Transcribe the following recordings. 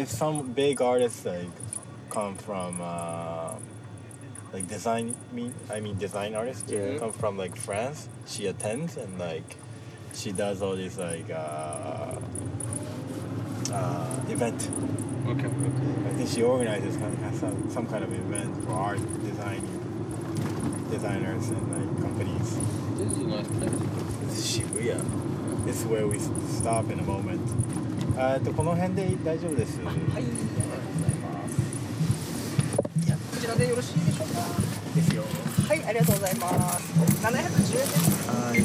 if some big artists like come from uh, like design me I mean design artists Yeah. come from like France, she attends and like she does all these like uh, uh, event. Okay. I think she organizes some, some, some kind of event for art design designers and like companies. This is a nice place. This is Shibuya. This is where we stop in a moment. えっとこの辺で大丈夫です。はい、ありがとうございます。こちらでよろしいでしょうか？ですよ。はい、ありがとうございます。710円です。はい。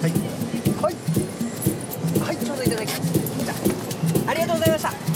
はい。はい。はい、ちょうどいただきます。じゃあ、ありがとうございました。